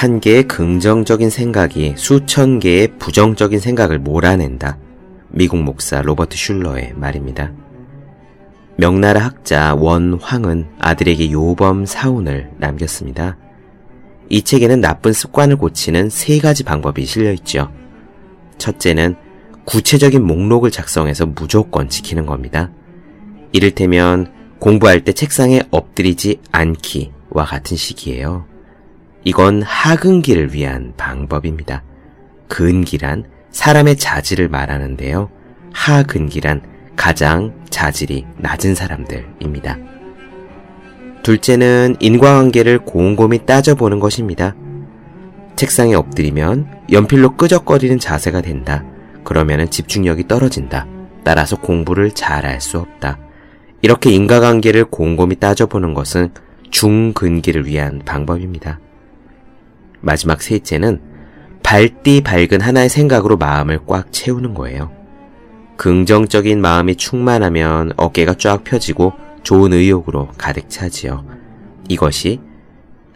한 개의 긍정적인 생각이 수천 개의 부정적인 생각을 몰아낸다. 미국 목사 로버트 슐러의 말입니다. 명나라 학자 원황은 아들에게 요범 사운을 남겼습니다. 이 책에는 나쁜 습관을 고치는 세 가지 방법이 실려 있죠. 첫째는 구체적인 목록을 작성해서 무조건 지키는 겁니다. 이를테면 공부할 때 책상에 엎드리지 않기와 같은 식이에요. 이건 하근기를 위한 방법입니다. 근기란 사람의 자질을 말하는데요. 하근기란 가장 자질이 낮은 사람들입니다. 둘째는 인과관계를 곰곰이 따져보는 것입니다. 책상에 엎드리면 연필로 끄적거리는 자세가 된다. 그러면 집중력이 떨어진다. 따라서 공부를 잘 할 수 없다. 이렇게 인과관계를 곰곰이 따져보는 것은 중근기를 위한 방법입니다. 마지막 셋째는 밝디 밝은 하나의 생각으로 마음을 꽉 채우는 거예요. 긍정적인 마음이 충만하면 어깨가 쫙 펴지고 좋은 의욕으로 가득 차지요. 이것이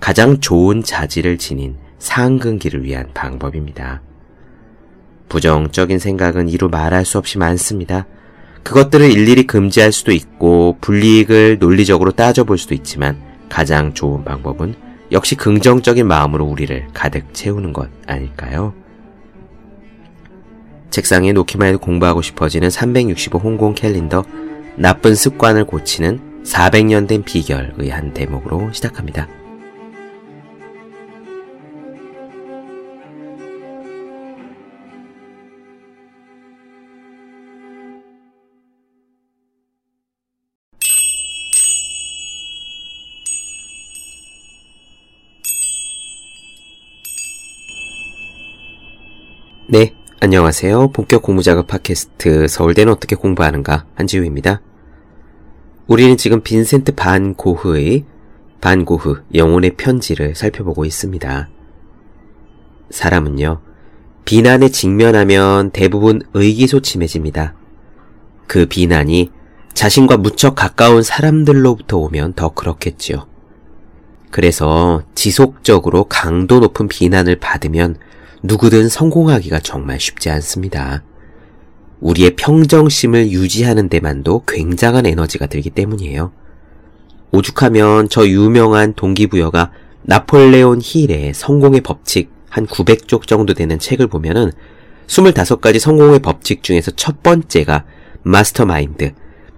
가장 좋은 자질을 지닌 상근기를 위한 방법입니다. 부정적인 생각은 이루 말할 수 없이 많습니다. 그것들을 일일이 금지할 수도 있고 불이익을 논리적으로 따져볼 수도 있지만 가장 좋은 방법은 역시 긍정적인 마음으로 우리를 가득 채우는 것 아닐까요? 책상에 놓기만 해도 공부하고 싶어지는 365 홍콩 캘린더 나쁜 습관을 고치는 400년 된 비결의 한 대목으로 시작합니다. 안녕하세요. 본격 공부작업 팟캐스트 서울대는 어떻게 공부하는가 한지우입니다. 우리는 지금 빈센트 반 고흐의 반 고흐 영혼의 편지를 살펴보고 있습니다. 사람은요, 비난에 직면하면 대부분 의기소침해집니다. 그 비난이 자신과 무척 가까운 사람들로부터 오면 더 그렇겠지요. 그래서 지속적으로 강도 높은 비난을 받으면 누구든 성공하기가 정말 쉽지 않습니다. 우리의 평정심을 유지하는 데만도 굉장한 에너지가 들기 때문이에요. 오죽하면 저 유명한 동기부여가 나폴레온 힐의 성공의 법칙 한 900쪽 정도 되는 책을 보면은 25가지 성공의 법칙 중에서 첫 번째가 마스터마인드,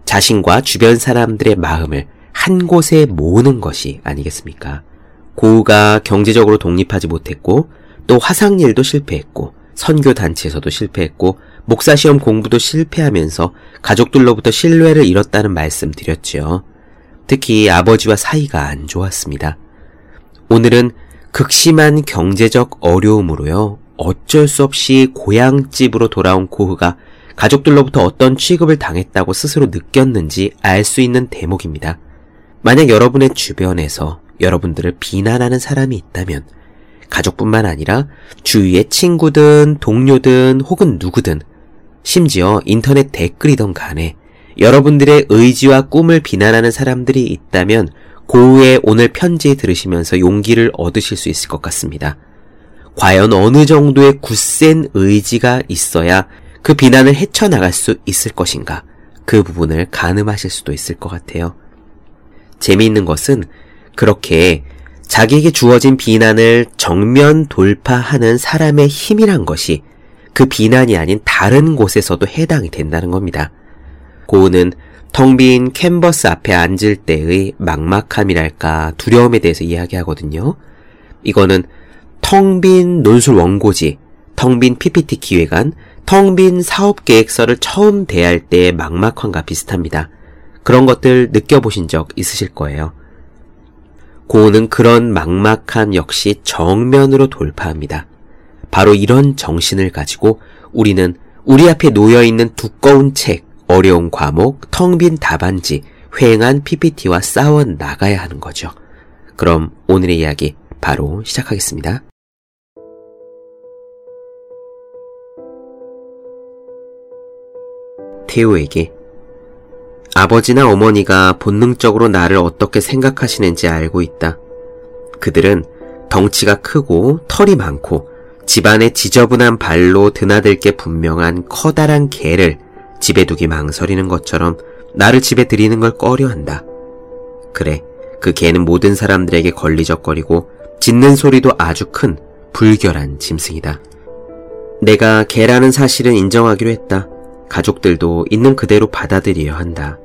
자신과 주변 사람들의 마음을 한 곳에 모으는 것이 아니겠습니까? 고우가 경제적으로 독립하지 못했고 또 화상일도 실패했고 선교 단체에서도 실패했고 목사 시험 공부도 실패하면서 가족들로부터 신뢰를 잃었다는 말씀 드렸지요. 특히 아버지와 사이가 안 좋았습니다. 오늘은 극심한 경제적 어려움으로요. 어쩔 수 없이 고향집으로 돌아온 고흐가 가족들로부터 어떤 취급을 당했다고 스스로 느꼈는지 알 수 있는 대목입니다. 만약 여러분의 주변에서 여러분들을 비난하는 사람이 있다면 가족뿐만 아니라 주위의 친구든 동료든 혹은 누구든 심지어 인터넷 댓글이던 간에 여러분들의 의지와 꿈을 비난하는 사람들이 있다면 고우의 오늘 편지 들으시면서 용기를 얻으실 수 있을 것 같습니다. 과연 어느 정도의 굳센 의지가 있어야 그 비난을 헤쳐나갈 수 있을 것인가? 그 부분을 가늠하실 수도 있을 것 같아요. 재미있는 것은 그렇게 자기에게 주어진 비난을 정면 돌파하는 사람의 힘이란 것이 그 비난이 아닌 다른 곳에서도 해당이 된다는 겁니다. 고우는 텅빈 캔버스 앞에 앉을 때의 막막함이랄까 두려움에 대해서 이야기하거든요. 이거는 텅 빈 논술 원고지, 텅 빈 PPT 기획안, 텅 빈 사업 계획서를 처음 대할 때의 막막함과 비슷합니다. 그런 것들 느껴보신 적 있으실 거예요. 고우는 그런 막막함 역시 정면으로 돌파합니다. 바로 이런 정신을 가지고 우리는 우리 앞에 놓여 있는 두꺼운 책, 어려운 과목, 텅 빈 답안지, 휑한 PPT와 싸워 나가야 하는 거죠. 그럼 오늘의 이야기 바로 시작하겠습니다. 테오에게 아버지나 어머니가 본능적으로 나를 어떻게 생각하시는지 알고 있다. 그들은 덩치가 크고 털이 많고 집안에 지저분한 발로 드나들 게 분명한 커다란 개를 집에 두기 망설이는 것처럼 나를 집에 들이는 걸 꺼려한다. 그래, 그 개는 모든 사람들에게 걸리적거리고 짖는 소리도 아주 큰 불결한 짐승이다. 내가 개라는 사실은 인정하기로 했다. 가족들도 있는 그대로 받아들여야 한다.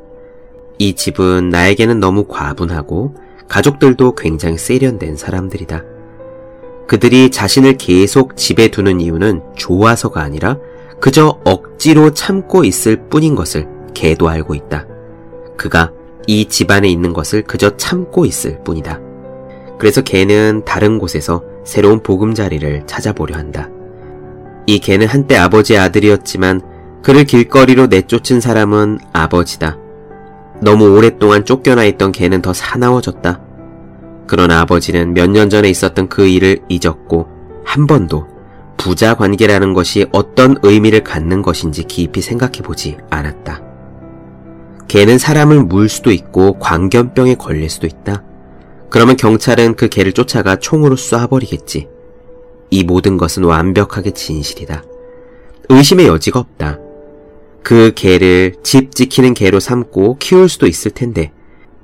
이 집은 나에게는 너무 과분하고 가족들도 굉장히 세련된 사람들이다. 그들이 자신을 계속 집에 두는 이유는 좋아서가 아니라 그저 억지로 참고 있을 뿐인 것을 개도 알고 있다. 그가 이 집안에 있는 것을 그저 참고 있을 뿐이다. 그래서 개는 다른 곳에서 새로운 보금자리를 찾아보려 한다. 이 개는 한때 아버지의 아들이었지만 그를 길거리로 내쫓은 사람은 아버지다. 너무 오랫동안 쫓겨나 있던 개는 더 사나워졌다. 그러나 아버지는 몇 년 전에 있었던 그 일을 잊었고 한 번도 부자 관계라는 것이 어떤 의미를 갖는 것인지 깊이 생각해 보지 않았다. 개는 사람을 물 수도 있고 광견병에 걸릴 수도 있다. 그러면 경찰은 그 개를 쫓아가 총으로 쏴버리겠지. 이 모든 것은 완벽하게 진실이다. 의심의 여지가 없다. 그 개를 집 지키는 개로 삼고 키울 수도 있을 텐데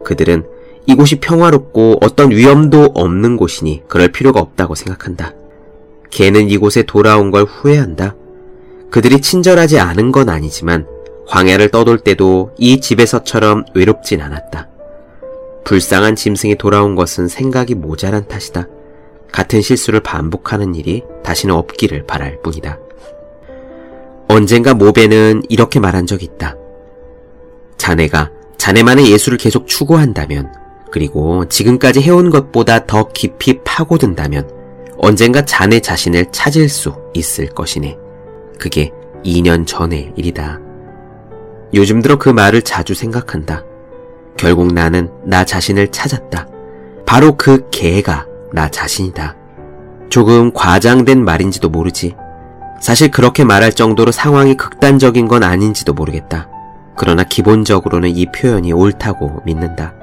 그들은 이곳이 평화롭고 어떤 위험도 없는 곳이니 그럴 필요가 없다고 생각한다. 개는 이곳에 돌아온 걸 후회한다. 그들이 친절하지 않은 건 아니지만 광야를 떠돌 때도 이 집에서처럼 외롭진 않았다. 불쌍한 짐승이 돌아온 것은 생각이 모자란 탓이다. 같은 실수를 반복하는 일이 다시는 없기를 바랄 뿐이다. 언젠가 모베는 이렇게 말한 적이 있다. 자네가 자네만의 예술을 계속 추구한다면, 그리고 지금까지 해온 것보다 더 깊이 파고든다면, 언젠가 자네 자신을 찾을 수 있을 것이네. 그게 2년 전의 일이다. 요즘 들어 그 말을 자주 생각한다. 결국 나는 나 자신을 찾았다. 바로 그 개가 나 자신이다. 조금 과장된 말인지도 모르지. 사실 그렇게 말할 정도로 상황이 극단적인 건 아닌지도 모르겠다. 그러나 기본적으로는 이 표현이 옳다고 믿는다.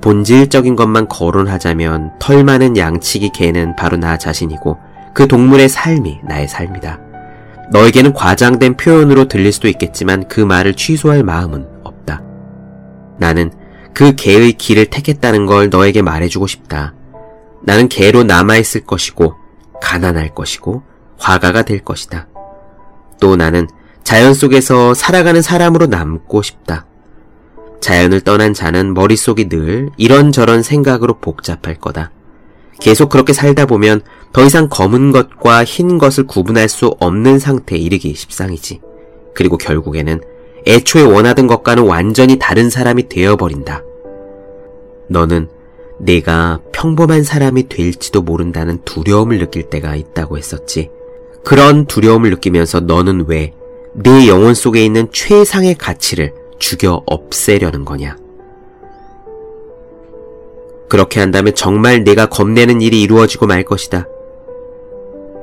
본질적인 것만 거론하자면 털 많은 양치기 개는 바로 나 자신이고 그 동물의 삶이 나의 삶이다. 너에게는 과장된 표현으로 들릴 수도 있겠지만 그 말을 취소할 마음은 없다. 나는 그 개의 길을 택했다는 걸 너에게 말해주고 싶다. 나는 개로 남아있을 것이고, 가난할 것이고, 화가가 될 것이다. 또 나는 자연 속에서 살아가는 사람으로 남고 싶다. 자연을 떠난 자는 머릿속이 늘 이런저런 생각으로 복잡할 거다. 계속 그렇게 살다 보면 더 이상 검은 것과 흰 것을 구분할 수 없는 상태에 이르기 십상이지. 그리고 결국에는 애초에 원하던 것과는 완전히 다른 사람이 되어버린다. 너는 내가 평범한 사람이 될지도 모른다는 두려움을 느낄 때가 있다고 했었지. 그런 두려움을 느끼면서 너는 왜 내 영혼 속에 있는 최상의 가치를 죽여 없애려는 거냐. 그렇게 한다면 정말 내가 겁내는 일이 이루어지고 말 것이다.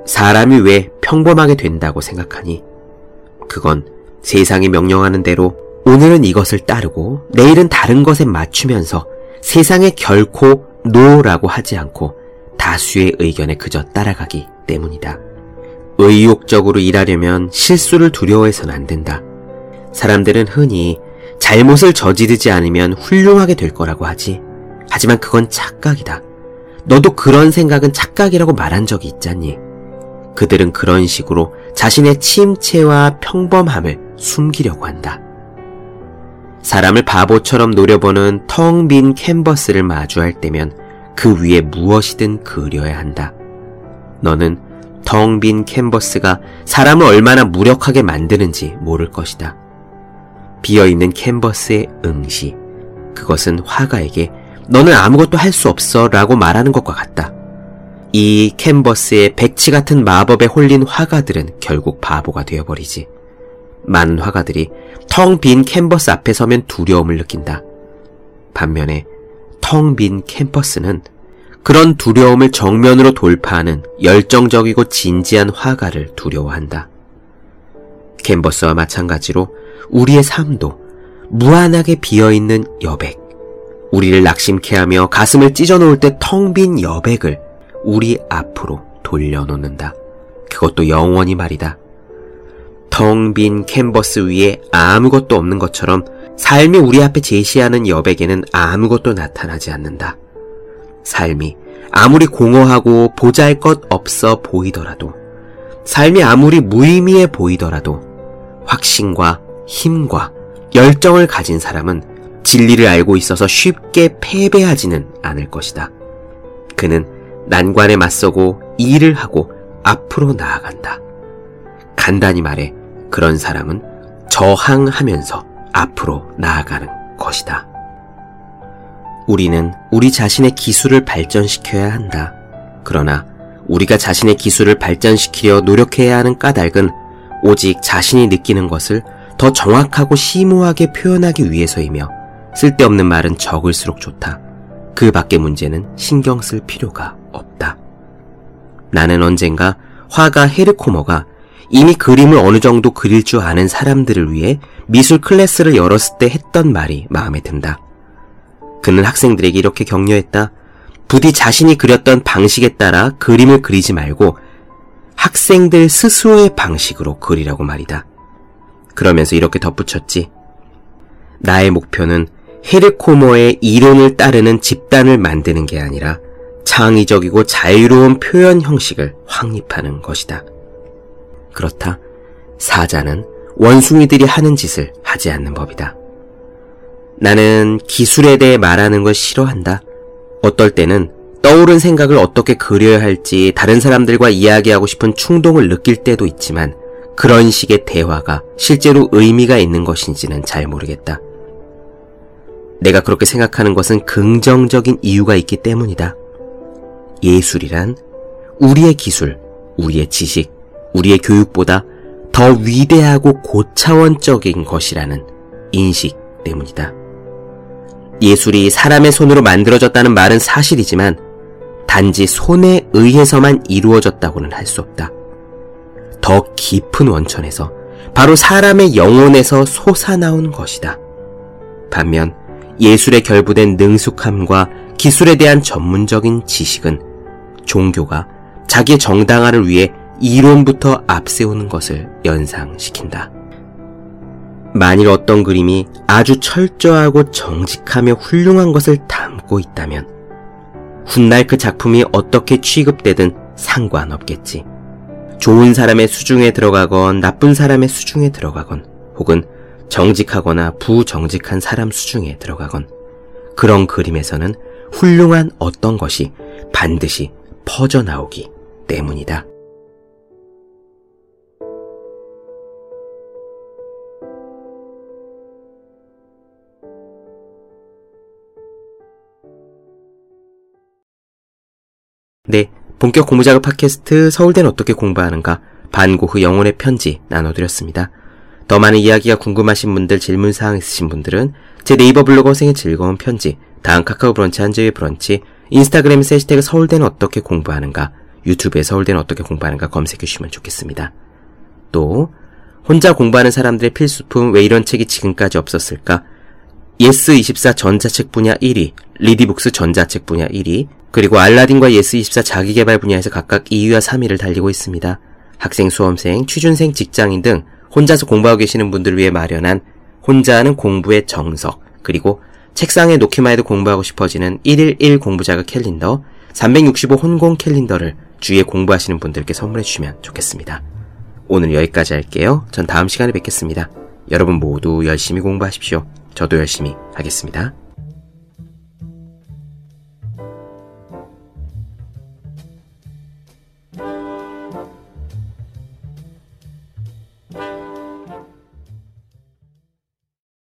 사람이 왜 평범하게 된다고 생각하니? 그건 세상이 명령하는 대로 오늘은 이것을 따르고 내일은 다른 것에 맞추면서 세상에 결코 노라고 하지 않고 다수의 의견에 그저 따라가기 때문이다. 의욕적으로 일하려면 실수를 두려워해서는 안 된다. 사람들은 흔히 잘못을 저지르지 않으면 훌륭하게 될 거라고 하지. 하지만 그건 착각이다. 너도 그런 생각은 착각이라고 말한 적이 있잖니. 그들은 그런 식으로 자신의 침체와 평범함을 숨기려고 한다. 사람을 바보처럼 노려보는 텅 빈 캔버스를 마주할 때면 그 위에 무엇이든 그려야 한다. 너는 텅 빈 캔버스가 사람을 얼마나 무력하게 만드는지 모를 것이다. 비어있는 캔버스의 응시. 그것은 화가에게 너는 아무것도 할 수 없어 라고 말하는 것과 같다. 이 캔버스의 백치 같은 마법에 홀린 화가들은 결국 바보가 되어버리지. 많은 화가들이 텅 빈 캔버스 앞에 서면 두려움을 느낀다. 반면에 텅 빈 캔버스는 그런 두려움을 정면으로 돌파하는 열정적이고 진지한 화가를 두려워한다. 캔버스와 마찬가지로 우리의 삶도 무한하게 비어있는 여백, 우리를 낙심케 하며 가슴을 찢어놓을 때 텅 빈 여백을 우리 앞으로 돌려놓는다. 그것도 영원히 말이다. 텅 빈 캔버스 위에 아무것도 없는 것처럼 삶이 우리 앞에 제시하는 여백에는 아무것도 나타나지 않는다. 삶이 아무리 공허하고 보잘 것 없어 보이더라도, 삶이 아무리 무의미해 보이더라도, 확신과 힘과 열정을 가진 사람은 진리를 알고 있어서 쉽게 패배하지는 않을 것이다. 그는 난관에 맞서고 일을 하고 앞으로 나아간다. 간단히 말해 그런 사람은 저항하면서 앞으로 나아가는 것이다. 우리는 우리 자신의 기술을 발전시켜야 한다. 그러나 우리가 자신의 기술을 발전시키려 노력해야 하는 까닭은 오직 자신이 느끼는 것을 더 정확하고 심오하게 표현하기 위해서이며 쓸데없는 말은 적을수록 좋다. 그 밖의 문제는 신경 쓸 필요가 없다. 나는 언젠가 화가 헤르코머가 이미 그림을 어느 정도 그릴 줄 아는 사람들을 위해 미술 클래스를 열었을 때 했던 말이 마음에 든다. 그는 학생들에게 이렇게 격려했다. 부디 자신이 그렸던 방식에 따라 그림을 그리지 말고 학생들 스스로의 방식으로 그리라고 말이다. 그러면서 이렇게 덧붙였지. 나의 목표는 헤르코머의 이론을 따르는 집단을 만드는 게 아니라 창의적이고 자유로운 표현 형식을 확립하는 것이다. 그렇다. 사자는 원숭이들이 하는 짓을 하지 않는 법이다. 나는 기술에 대해 말하는 걸 싫어한다. 어떨 때는 떠오른 생각을 어떻게 그려야 할지 다른 사람들과 이야기하고 싶은 충동을 느낄 때도 있지만 그런 식의 대화가 실제로 의미가 있는 것인지는 잘 모르겠다. 내가 그렇게 생각하는 것은 긍정적인 이유가 있기 때문이다. 예술이란 우리의 기술, 우리의 지식, 우리의 교육보다 더 위대하고 고차원적인 것이라는 인식 때문이다. 예술이 사람의 손으로 만들어졌다는 말은 사실이지만 단지 손에 의해서만 이루어졌다고는 할 수 없다. 더 깊은 원천에서 바로 사람의 영혼에서 솟아나온 것이다. 반면 예술에 결부된 능숙함과 기술에 대한 전문적인 지식은 종교가 자기 정당화를 위해 이론부터 앞세우는 것을 연상시킨다. 만일 어떤 그림이 아주 철저하고 정직하며 훌륭한 것을 담고 있다면 훗날 그 작품이 어떻게 취급되든 상관없겠지. 좋은 사람의 수중에 들어가건 나쁜 사람의 수중에 들어가건 혹은 정직하거나 부정직한 사람 수중에 들어가건 그런 그림에서는 훌륭한 어떤 것이 반드시 퍼져나오기 때문이다. 본격 공부작업 팟캐스트 서울대는 어떻게 공부하는가 반고흐 영혼의 편지 나눠드렸습니다. 더 많은 이야기가 궁금하신 분들, 질문사항 있으신 분들은 제 네이버 블로그 생의 즐거운 편지, 다음 카카오 브런치 한재의 브런치, 인스타그램에서 해시태그 서울대는 어떻게 공부하는가, 유튜브에 서울대는 어떻게 공부하는가 검색해 주시면 좋겠습니다. 또 혼자 공부하는 사람들의 필수품 왜 이런 책이 지금까지 없었을까? 예스24 전자책 분야 1위, 리디북스 전자책 분야 1위, 그리고 알라딘과 예스24 자기개발 분야에서 각각 2위와 3위를 달리고 있습니다. 학생, 수험생, 취준생, 직장인 등 혼자서 공부하고 계시는 분들을 위해 마련한 혼자 하는 공부의 정석, 그리고 책상에 놓기만 해도 공부하고 싶어지는 1일1 공부자극 캘린더, 365 혼공 캘린더를 주위에 공부하시는 분들께 선물해 주시면 좋겠습니다. 오늘 여기까지 할게요. 전 다음 시간에 뵙겠습니다. 여러분 모두 열심히 공부하십시오. 저도 열심히 하겠습니다.